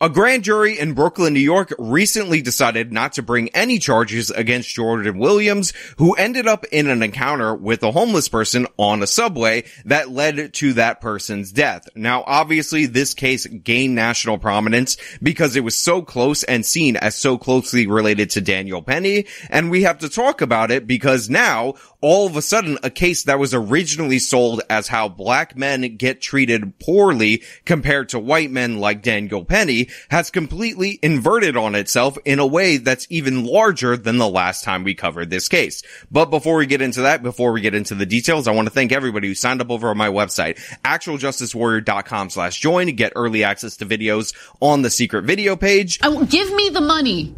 A grand jury in Brooklyn, New York recently decided not to bring any charges against Jordan Williams, who ended up in an encounter with a homeless person on a subway that led to that person's death. Now, obviously, this case gained national prominence because it was so close and seen as so closely related to Daniel Penny. And we have to talk about it because now all of a sudden a case that was originally sold as how black men get treated poorly compared to white men like Daniel Penny has completely inverted on itself in a way that's even larger than the last time we covered this case. But before we get into that, before we get into the details, I want to thank everybody who signed up over on my website, actualjusticewarrior.com slash join, get early access to videos on the secret video page. Will give me the money.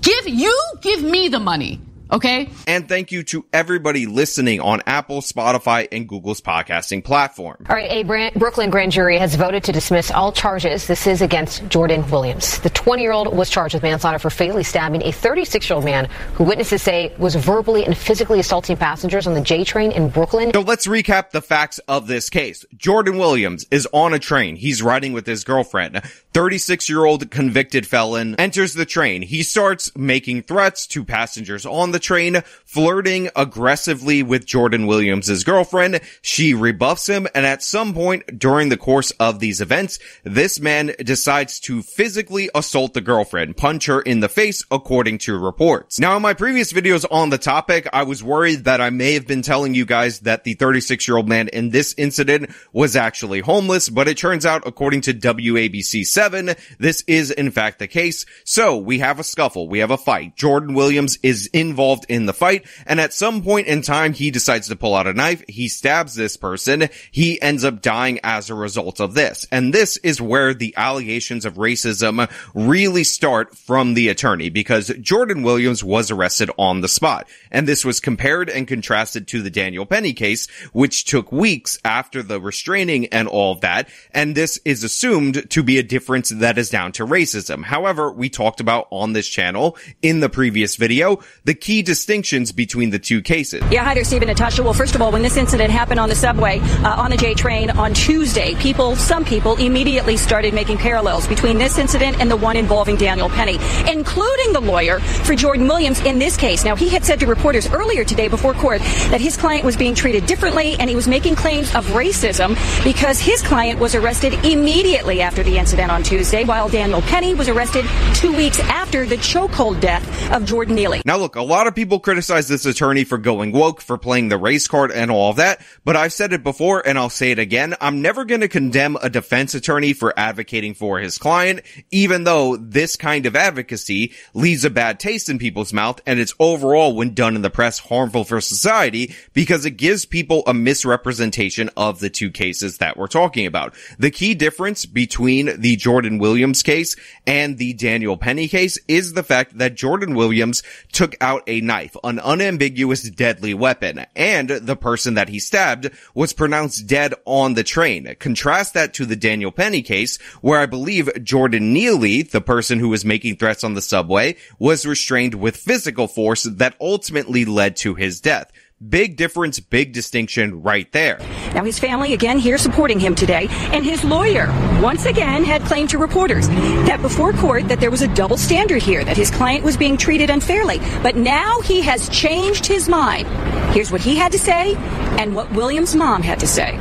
Give you give me the money. Okay. And thank you to everybody listening on Apple, Spotify, and Google's podcasting platform. All right, a Brand- Brooklyn grand jury has voted to dismiss all charges. This is against Jordan Williams. The 20 year old was charged with manslaughter for fatally stabbing a 36 year old man who witnesses say was verbally and physically assaulting passengers on the J train in Brooklyn. So let's recap the facts of this case. Jordan Williams is on a train. He's riding with his girlfriend. 36 year old convicted felon enters the train. He starts making threats to passengers on the train, flirting aggressively with Jordan Williams' girlfriend. She rebuffs him. And at some point during the course of these events, this man decides to physically assault the girlfriend, punch her in the face, according to reports. Now, in my previous videos on the topic, I was worried that I may have been telling you guys that the 36 year old man in this incident was actually homeless, but it turns out, according to WABC 7, this is in fact the case. So we have a scuffle. We have a fight. Jordan Williams is involved in the fight. And at some point in time, he decides to pull out a knife. He stabs this person. He ends up dying as a result of this. And this is where the allegations of racism really start from the attorney because Jordan Williams was arrested on the spot. And this was compared and contrasted to the Daniel Penny case, which took weeks after the restraining and all of that. And this is assumed to be a difference that is down to racism. However, we talked about on this channel in the previous video the key distinctions between the two cases. Yeah, hi there, Stephen Natasha. Well, first of all, when this incident happened on the subway, uh, on the J train on Tuesday, people, some people immediately started making parallels between this incident and the one involving Daniel Penny, including the lawyer for Jordan Williams in this case. Now, he had said to reporters earlier today before court that his client was being treated differently and he was making claims of racism because his client was arrested immediately after the incident on Tuesday, while Daniel Penny was arrested two weeks after the chokehold death of Jordan Neely. Now look, a lot of people criticize this attorney for going woke, for playing the race card and all of that, but I've said it before and I'll say it again. I'm never going to condemn a defense attorney for advocating for his client, even though this kind of advocacy leaves a bad taste in people's mouth and it's overall, when done in the press, harmful for society because it gives people a misrepresentation of the two cases that we're talking about. The key difference between the Jordan Williams case and the Daniel Penny case is the fact that Jordan Williams took out a knife, an unambiguous deadly weapon, and the person that he stabbed was pronounced dead on the train. Contrast that to the Daniel Penny case, where I believe Jordan Neely, the person who was making threats on the subway, was restrained with physical force that ultimately led to his death. Big difference, big distinction right there. Now, his family, again, here supporting him today, and his lawyer, once again, had claimed to reporters that before court that there was a double standard here, that his client was being treated unfairly. But now he has changed his mind. Here's what he had to say and what Williams' mom had to say.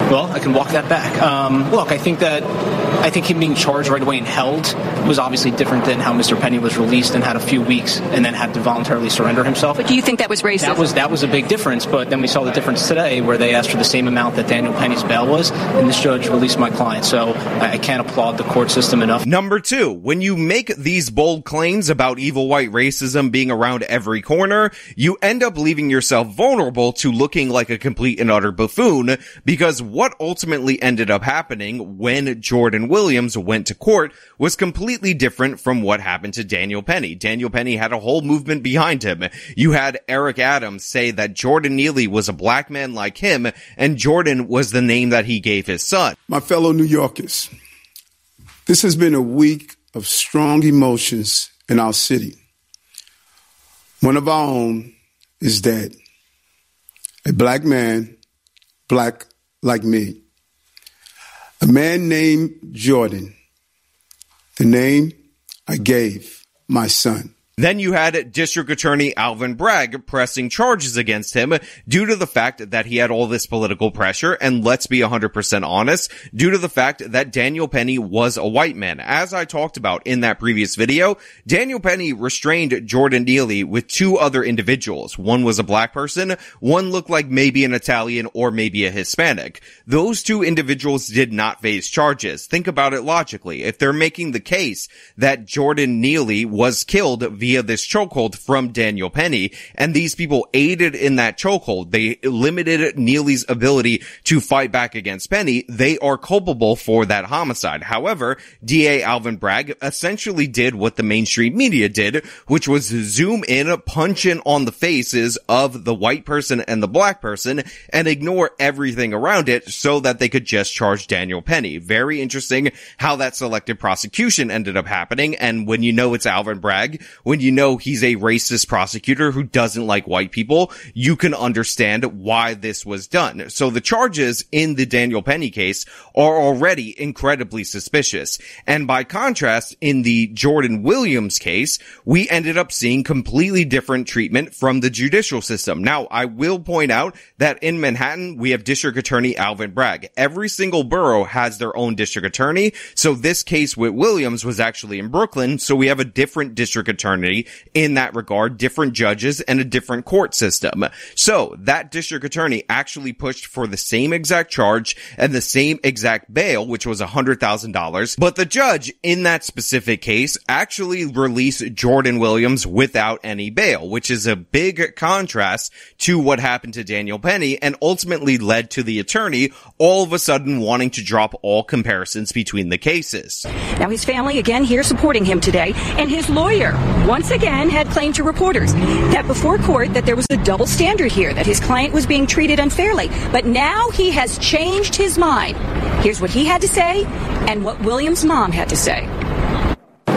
Well, I can walk that back. Um, look, I think that I think him being charged right away and held was obviously different than how Mr. Penny was released and had a few weeks and then had to voluntarily surrender himself. But do you think that was racist? That was that was a big difference. But then we saw the difference today, where they asked for the same amount that Daniel Penny's bail was, and this judge released my client. So I, I can't applaud the court system enough. Number two, when you make these bold claims about evil white racism being around every corner, you end up leaving yourself vulnerable to looking like a complete and utter buffoon because what ultimately ended up happening when Jordan Williams went to court was completely different from what happened to Daniel Penny. Daniel Penny had a whole movement behind him. You had Eric Adams say that Jordan Neely was a black man like him and Jordan was the name that he gave his son. My fellow New Yorkers, this has been a week of strong emotions in our city. One of our own is dead. A black man, black like me. A man named Jordan. The name I gave my son. Then you had District Attorney Alvin Bragg pressing charges against him due to the fact that he had all this political pressure. And let's be 100% honest, due to the fact that Daniel Penny was a white man. As I talked about in that previous video, Daniel Penny restrained Jordan Neely with two other individuals. One was a black person. One looked like maybe an Italian or maybe a Hispanic. Those two individuals did not face charges. Think about it logically. If they're making the case that Jordan Neely was killed via via this chokehold from Daniel Penny. And these people aided in that chokehold. They limited Neely's ability to fight back against Penny. They are culpable for that homicide. However, DA Alvin Bragg essentially did what the mainstream media did, which was zoom in, punch in on the faces of the white person and the black person and ignore everything around it so that they could just charge Daniel Penny. Very interesting how that selective prosecution ended up happening. And when you know it's Alvin Bragg, when you know he's a racist prosecutor who doesn't like white people, you can understand why this was done. So the charges in the Daniel Penny case are already incredibly suspicious. And by contrast, in the Jordan Williams case, we ended up seeing completely different treatment from the judicial system. Now, I will point out that in Manhattan, we have District Attorney Alvin Bragg. Every single borough has their own district attorney. So this case with Williams was actually in Brooklyn. So we have a different district attorney in that regard, different judges and a different court system. So that district attorney actually pushed for the same exact charge and the same exact bail, which was $100,000. But the judge in that specific case actually released Jordan Williams without any bail, which is a big contrast to what happened to Daniel Penny and ultimately led to the attorney all of a sudden wanting to drop all comparisons between the cases. Now his family again here supporting him today and his lawyer once again had claimed to reporters that before court that there was a double standard here, that his client was being treated unfairly. But now he has changed his mind. Here's what he had to say and what Williams' mom had to say.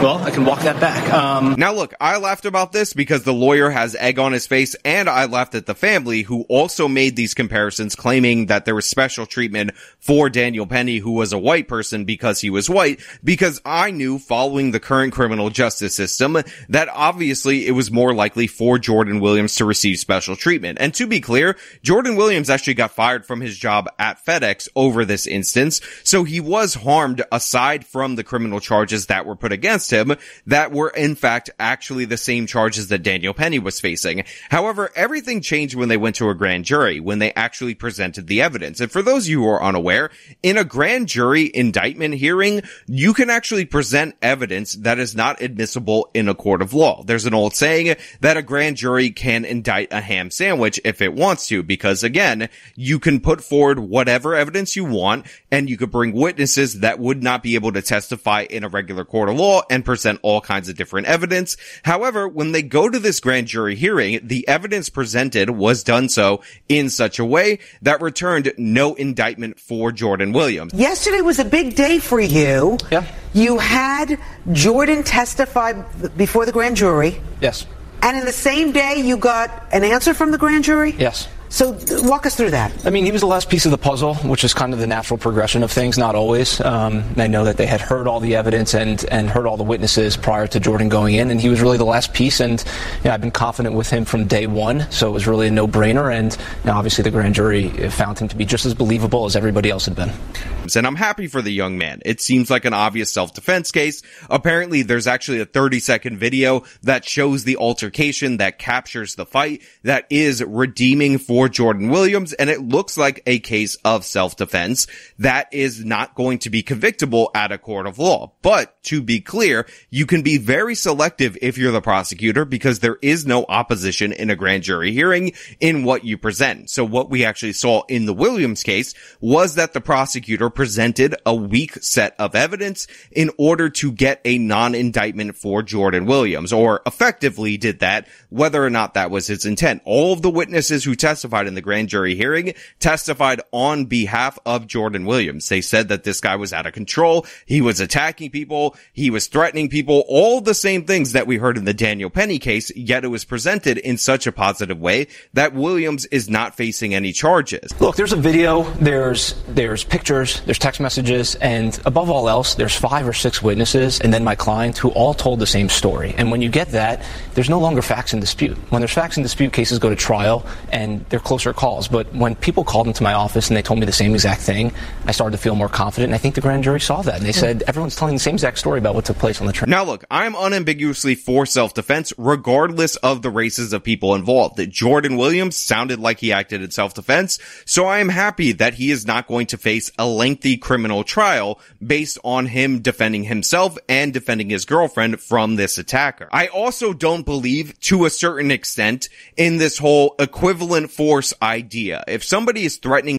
Well, I can walk that back. Um, now look, I laughed about this because the lawyer has egg on his face and I laughed at the family who also made these comparisons claiming that there was special treatment for Daniel Penny who was a white person because he was white because I knew following the current criminal justice system that obviously it was more likely for Jordan Williams to receive special treatment. And to be clear, Jordan Williams actually got fired from his job at FedEx over this instance. So he was harmed aside from the criminal charges that were put against him that were in fact actually the same charges that Daniel Penny was facing. However, everything changed when they went to a grand jury, when they actually presented the evidence. And for those of you who are unaware, in a grand jury indictment hearing, you can actually present evidence that is not admissible in a court of law. There's an old saying that a grand jury can indict a ham sandwich if it wants to, because again, you can put forward whatever evidence you want and you could bring witnesses that would not be able to testify in a regular court of law and present all kinds of different evidence. However, when they go to this grand jury hearing, the evidence presented was done so in such a way that returned no indictment for Jordan Williams. Yesterday was a big day for you. Yeah. You had Jordan testify before the grand jury. Yes. And in the same day, you got an answer from the grand jury? Yes. So walk us through that. I mean, he was the last piece of the puzzle, which is kind of the natural progression of things, not always. Um, I know that they had heard all the evidence and, and heard all the witnesses prior to Jordan going in, and he was really the last piece. And you know, I've been confident with him from day one, so it was really a no-brainer. And you know, obviously, the grand jury found him to be just as believable as everybody else had been. And I'm happy for the young man. It seems like an obvious self-defense case. Apparently, there's actually a 30-second video that shows the altercation that captures the fight that is redeeming for Jordan Williams, and it looks like a case of self-defense that is not going to be convictable at a court of law. But to be clear, you can be very selective if you're the prosecutor because there is no opposition in a grand jury hearing in what you present. So what we actually saw in the Williams case was that the prosecutor presented a weak set of evidence in order to get a non-indictment for Jordan Williams, or effectively did that, whether or not that was his intent. All of the witnesses who testified in the grand jury hearing testified on behalf of Jordan Williams. They said that this guy was out of control. He was attacking people. He was threatening people. All the same things that we heard in the Daniel Penny case, yet it was presented in such a positive way that Williams is not facing any charges. Look, there's a video, there's there's pictures, there's text messages, and above all else, there's five or six witnesses and then my client who all told the same story. And when you get that, there's no longer facts in dispute. When there's facts in dispute, cases go to trial and they're closer calls. But when people called into my office and they told me the same exact thing, I started to feel more confident. And I think the grand jury saw that. And they said everyone's telling the same exact story about what took place on the train. Now look, I'm unambiguously for self-defense regardless of the races of people involved. Jordan Williams sounded like he acted in self-defense. So I am happy that he is not going to face a lengthy criminal trial based on him defending himself and defending his girlfriend from this attacker. I also don't believe to a certain extent in this whole equivalent force idea. If somebody is threatening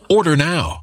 Order now.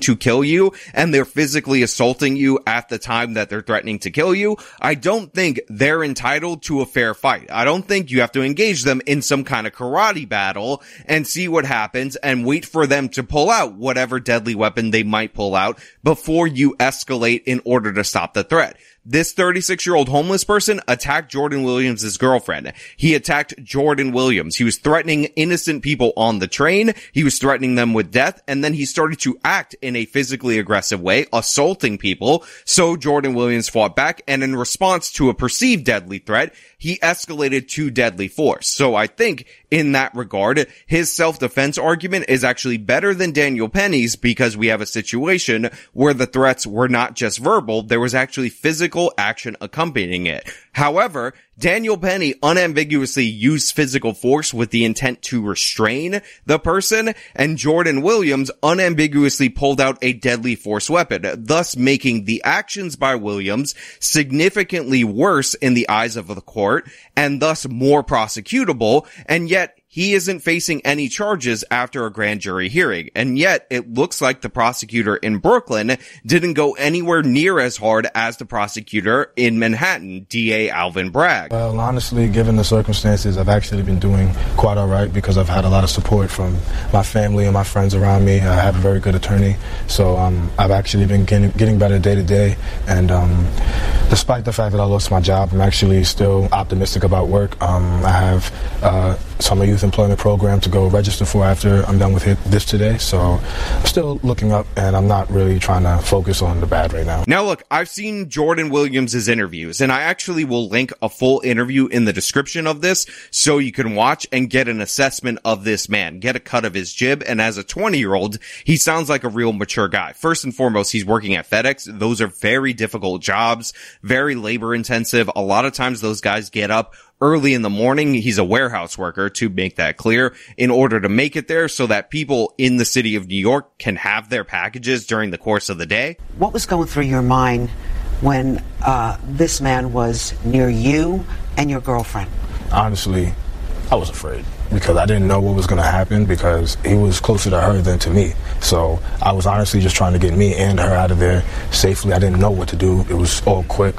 to kill you and they're physically assaulting you at the time that they're threatening to kill you, I don't think they're entitled to a fair fight. I don't think you have to engage them in some kind of karate battle and see what happens and wait for them to pull out whatever deadly weapon they might pull out before you escalate in order to stop the threat. This 36 year old homeless person attacked Jordan Williams' girlfriend. He attacked Jordan Williams. He was threatening innocent people on the train. He was threatening them with death. And then he started to act in a physically aggressive way, assaulting people. So Jordan Williams fought back. And in response to a perceived deadly threat, he escalated to deadly force. So I think in that regard, his self-defense argument is actually better than Daniel Penny's because we have a situation where the threats were not just verbal, there was actually physical action accompanying it. However, Daniel Penny unambiguously used physical force with the intent to restrain the person, and Jordan Williams unambiguously pulled out a deadly force weapon, thus making the actions by Williams significantly worse in the eyes of the court, and thus more prosecutable, and yet he isn't facing any charges after a grand jury hearing. And yet it looks like the prosecutor in Brooklyn didn't go anywhere near as hard as the prosecutor in Manhattan, DA Alvin Bragg. Well, honestly, given the circumstances, I've actually been doing quite all right because I've had a lot of support from my family and my friends around me. I have a very good attorney. So um, I've actually been getting, getting better day to day. And um, despite the fact that I lost my job, I'm actually still optimistic about work. Um, I have uh, summer youth employment program to go register for after I'm done with this today. So I'm still looking up and I'm not really trying to focus on the bad right now. Now look, I've seen Jordan Williams' interviews and I actually will link a full interview in the description of this so you can watch and get an assessment of this man, get a cut of his jib. And as a 20 year old, he sounds like a real mature guy. First and foremost, he's working at FedEx. Those are very difficult jobs, very labor intensive. A lot of times those guys get up early in the morning. He's a warehouse worker to make that clear in order to make it there so that people in the city of New York can have their packages during the course of the day. What was going through your mind when uh, this man was near you and your girlfriend? Honestly, I was afraid because I didn't know what was going to happen because he was closer to her than to me. So I was honestly just trying to get me and her out of there safely. I didn't know what to do. It was all quick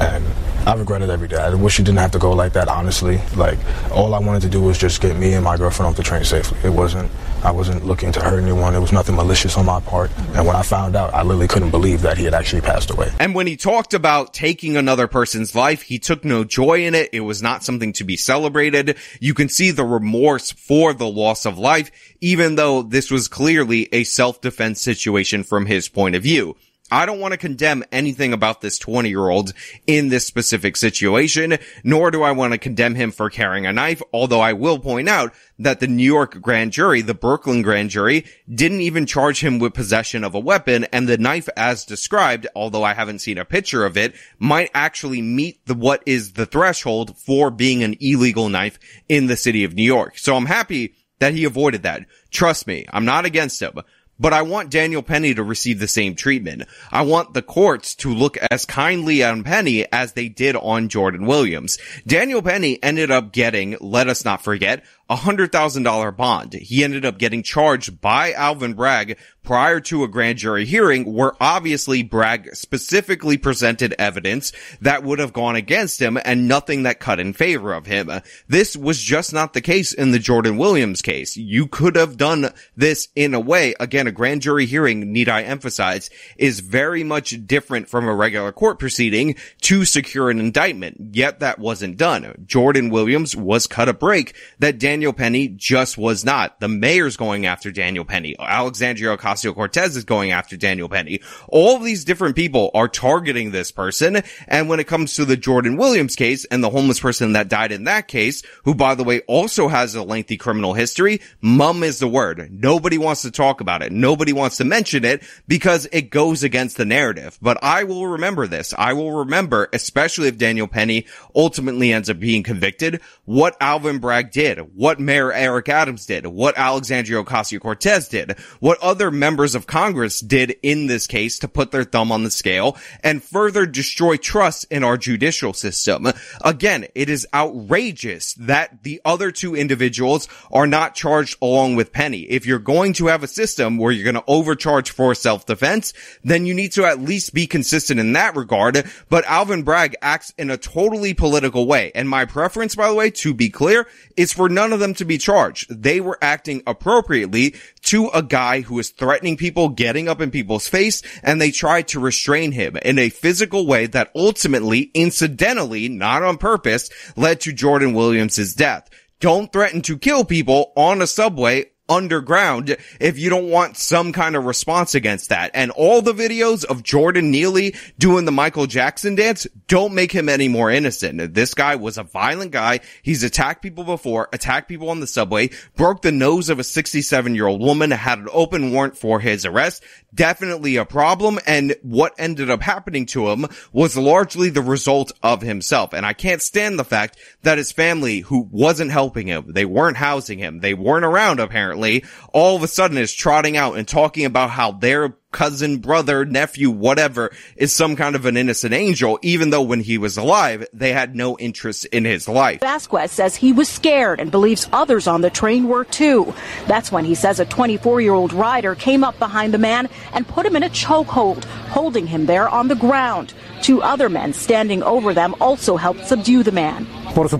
and I regret it every day. I wish it didn't have to go like that, honestly. Like, all I wanted to do was just get me and my girlfriend off the train safely. It wasn't, I wasn't looking to hurt anyone. It was nothing malicious on my part. And when I found out, I literally couldn't believe that he had actually passed away. And when he talked about taking another person's life, he took no joy in it. It was not something to be celebrated. You can see the remorse for the loss of life, even though this was clearly a self-defense situation from his point of view. I don't want to condemn anything about this 20 year old in this specific situation, nor do I want to condemn him for carrying a knife, although I will point out that the New York grand jury, the Brooklyn grand jury, didn't even charge him with possession of a weapon, and the knife as described, although I haven't seen a picture of it, might actually meet the, what is the threshold for being an illegal knife in the city of New York. So I'm happy that he avoided that. Trust me, I'm not against him. But I want Daniel Penny to receive the same treatment. I want the courts to look as kindly on Penny as they did on Jordan Williams. Daniel Penny ended up getting, let us not forget, a hundred thousand dollar bond. He ended up getting charged by Alvin Bragg prior to a grand jury hearing where obviously Bragg specifically presented evidence that would have gone against him and nothing that cut in favor of him. This was just not the case in the Jordan Williams case. You could have done this in a way. Again, a grand jury hearing, need I emphasize, is very much different from a regular court proceeding to secure an indictment. Yet that wasn't done. Jordan Williams was cut a break that Dan Daniel Penny just was not. The mayor's going after Daniel Penny. Alexandria Ocasio-Cortez is going after Daniel Penny. All these different people are targeting this person. And when it comes to the Jordan Williams case and the homeless person that died in that case, who by the way also has a lengthy criminal history, mum is the word. Nobody wants to talk about it. Nobody wants to mention it because it goes against the narrative. But I will remember this. I will remember, especially if Daniel Penny ultimately ends up being convicted, what Alvin Bragg did, what Mayor Eric Adams did, what Alexandria Ocasio-Cortez did, what other members of Congress did in this case to put their thumb on the scale and further destroy trust in our judicial system. Again, it is outrageous that the other two individuals are not charged along with Penny. If you're going to have a system where you're going to overcharge for self-defense, then you need to at least be consistent in that regard. But Alvin Bragg acts in a totally political way. And my preference, by the way, to be clear, is for none them to be charged. They were acting appropriately to a guy who was threatening people, getting up in people's face, and they tried to restrain him in a physical way that ultimately, incidentally, not on purpose, led to Jordan Williams' death. Don't threaten to kill people on a subway underground if you don't want some kind of response against that. And all the videos of Jordan Neely doing the Michael Jackson dance don't make him any more innocent. This guy was a violent guy. He's attacked people before, attacked people on the subway, broke the nose of a 67 year old woman, had an open warrant for his arrest. Definitely a problem. And what ended up happening to him was largely the result of himself. And I can't stand the fact that his family, who wasn't helping him, they weren't housing him, they weren't around apparently, all of a sudden is trotting out and talking about how their cousin, brother, nephew, whatever is some kind of an innocent angel, even though when he was alive, they had no interest in his life. Vasquez says he was scared and believes others on the train were too. That's when he says a 24 year old rider came up behind the man and put him in a chokehold, holding him there on the ground. Two other men standing over them also helped subdue the man. If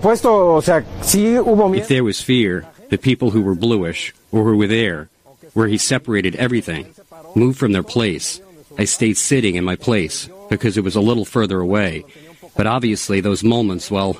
there was fear, the people who were bluish or who were there, where he separated everything, moved from their place. I stayed sitting in my place because it was a little further away. But obviously, those moments, well,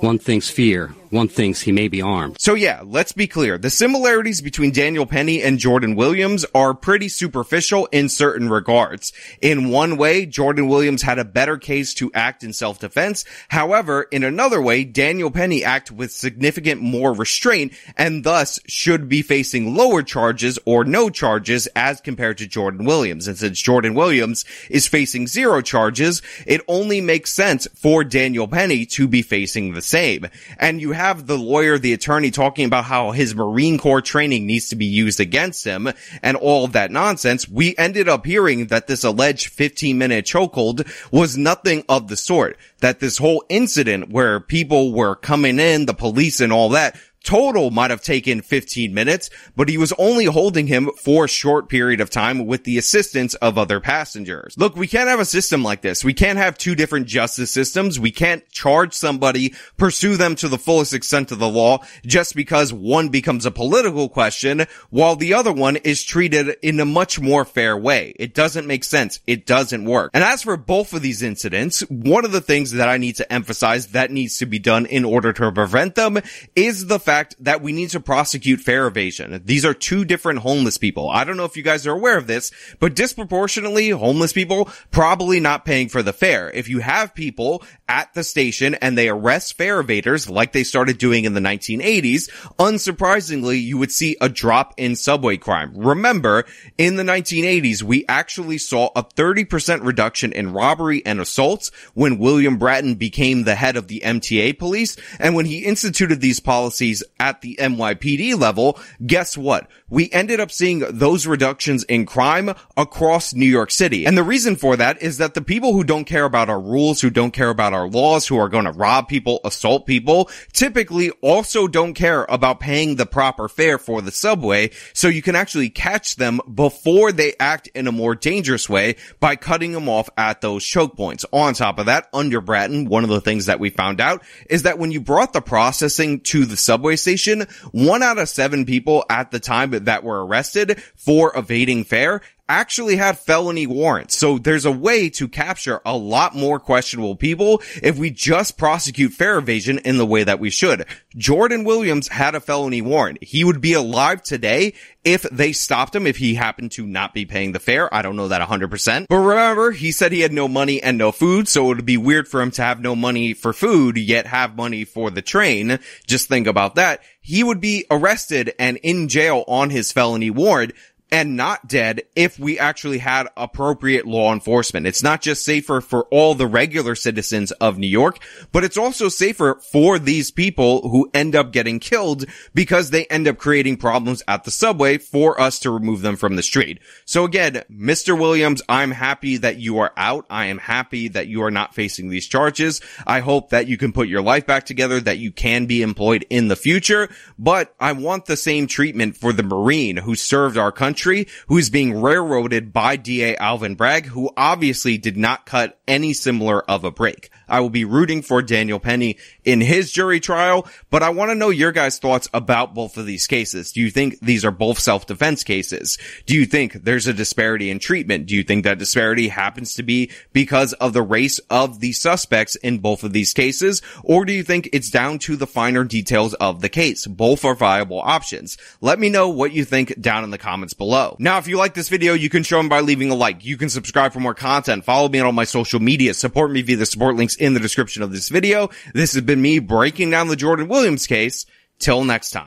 one thinks fear, one thinks he may be armed. So yeah, let's be clear. The similarities between Daniel Penny and Jordan Williams are pretty superficial in certain regards. In one way, Jordan Williams had a better case to act in self-defense. However, in another way, Daniel Penny acted with significant more restraint and thus should be facing lower charges or no charges as compared to Jordan Williams. And since Jordan Williams is facing zero charges, it only makes sense for Daniel Penny to be facing the same. And you have the lawyer, the attorney talking about how his Marine Corps training needs to be used against him and all that nonsense, we ended up hearing that this alleged 15 minute chokehold was nothing of the sort. That this whole incident where people were coming in, the police and all that total might have taken 15 minutes, but he was only holding him for a short period of time with the assistance of other passengers. Look, we can't have a system like this. We can't have two different justice systems. We can't charge somebody, pursue them to the fullest extent of the law just because one becomes a political question while the other one is treated in a much more fair way. It doesn't make sense. It doesn't work. And as for both of these incidents, one of the things that I need to emphasize that needs to be done in order to prevent them is the fact fact that we need to prosecute fare evasion. These are two different homeless people. I don't know if you guys are aware of this, but disproportionately homeless people probably not paying for the fare. If you have people at the station and they arrest fare evaders like they started doing in the 1980s, unsurprisingly, you would see a drop in subway crime. Remember, in the 1980s, we actually saw a 30% reduction in robbery and assaults when William Bratton became the head of the MTA police and when he instituted these policies at the NYPD level, guess what? We ended up seeing those reductions in crime across New York City. And the reason for that is that the people who don't care about our rules, who don't care about our laws, who are going to rob people, assault people, typically also don't care about paying the proper fare for the subway. So you can actually catch them before they act in a more dangerous way by cutting them off at those choke points. On top of that, under Bratton, one of the things that we found out is that when you brought the processing to the subway station, one out of seven people at the time that were arrested for evading fare actually had felony warrants. So there's a way to capture a lot more questionable people if we just prosecute fare evasion in the way that we should. Jordan Williams had a felony warrant. He would be alive today if they stopped him, if he happened to not be paying the fare. I don't know that 100%. But remember, he said he had no money and no food, so it would be weird for him to have no money for food, yet have money for the train. Just think about that. He would be arrested and in jail on his felony warrant and not dead if we actually had appropriate law enforcement. It's not just safer for all the regular citizens of New York, but it's also safer for these people who end up getting killed because they end up creating problems at the subway for us to remove them from the street. So again, Mr. Williams, I'm happy that you are out. I am happy that you are not facing these charges. I hope that you can put your life back together, that you can be employed in the future, but I want the same treatment for the Marine who served our country country who is being railroaded by DA Alvin Bragg, who obviously did not cut any similar of a break. I will be rooting for Daniel Penny in his jury trial, but I want to know your guys' thoughts about both of these cases. Do you think these are both self-defense cases? Do you think there's a disparity in treatment? Do you think that disparity happens to be because of the race of the suspects in both of these cases? Or do you think it's down to the finer details of the case? Both are viable options. Let me know what you think down in the comments below. Now, if you like this video, you can show them by leaving a like. You can subscribe for more content. Follow me on all my social media. Support me via the support links in the description of this video. This has been me breaking down the Jordan Williams case. Till next time.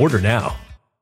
Order now.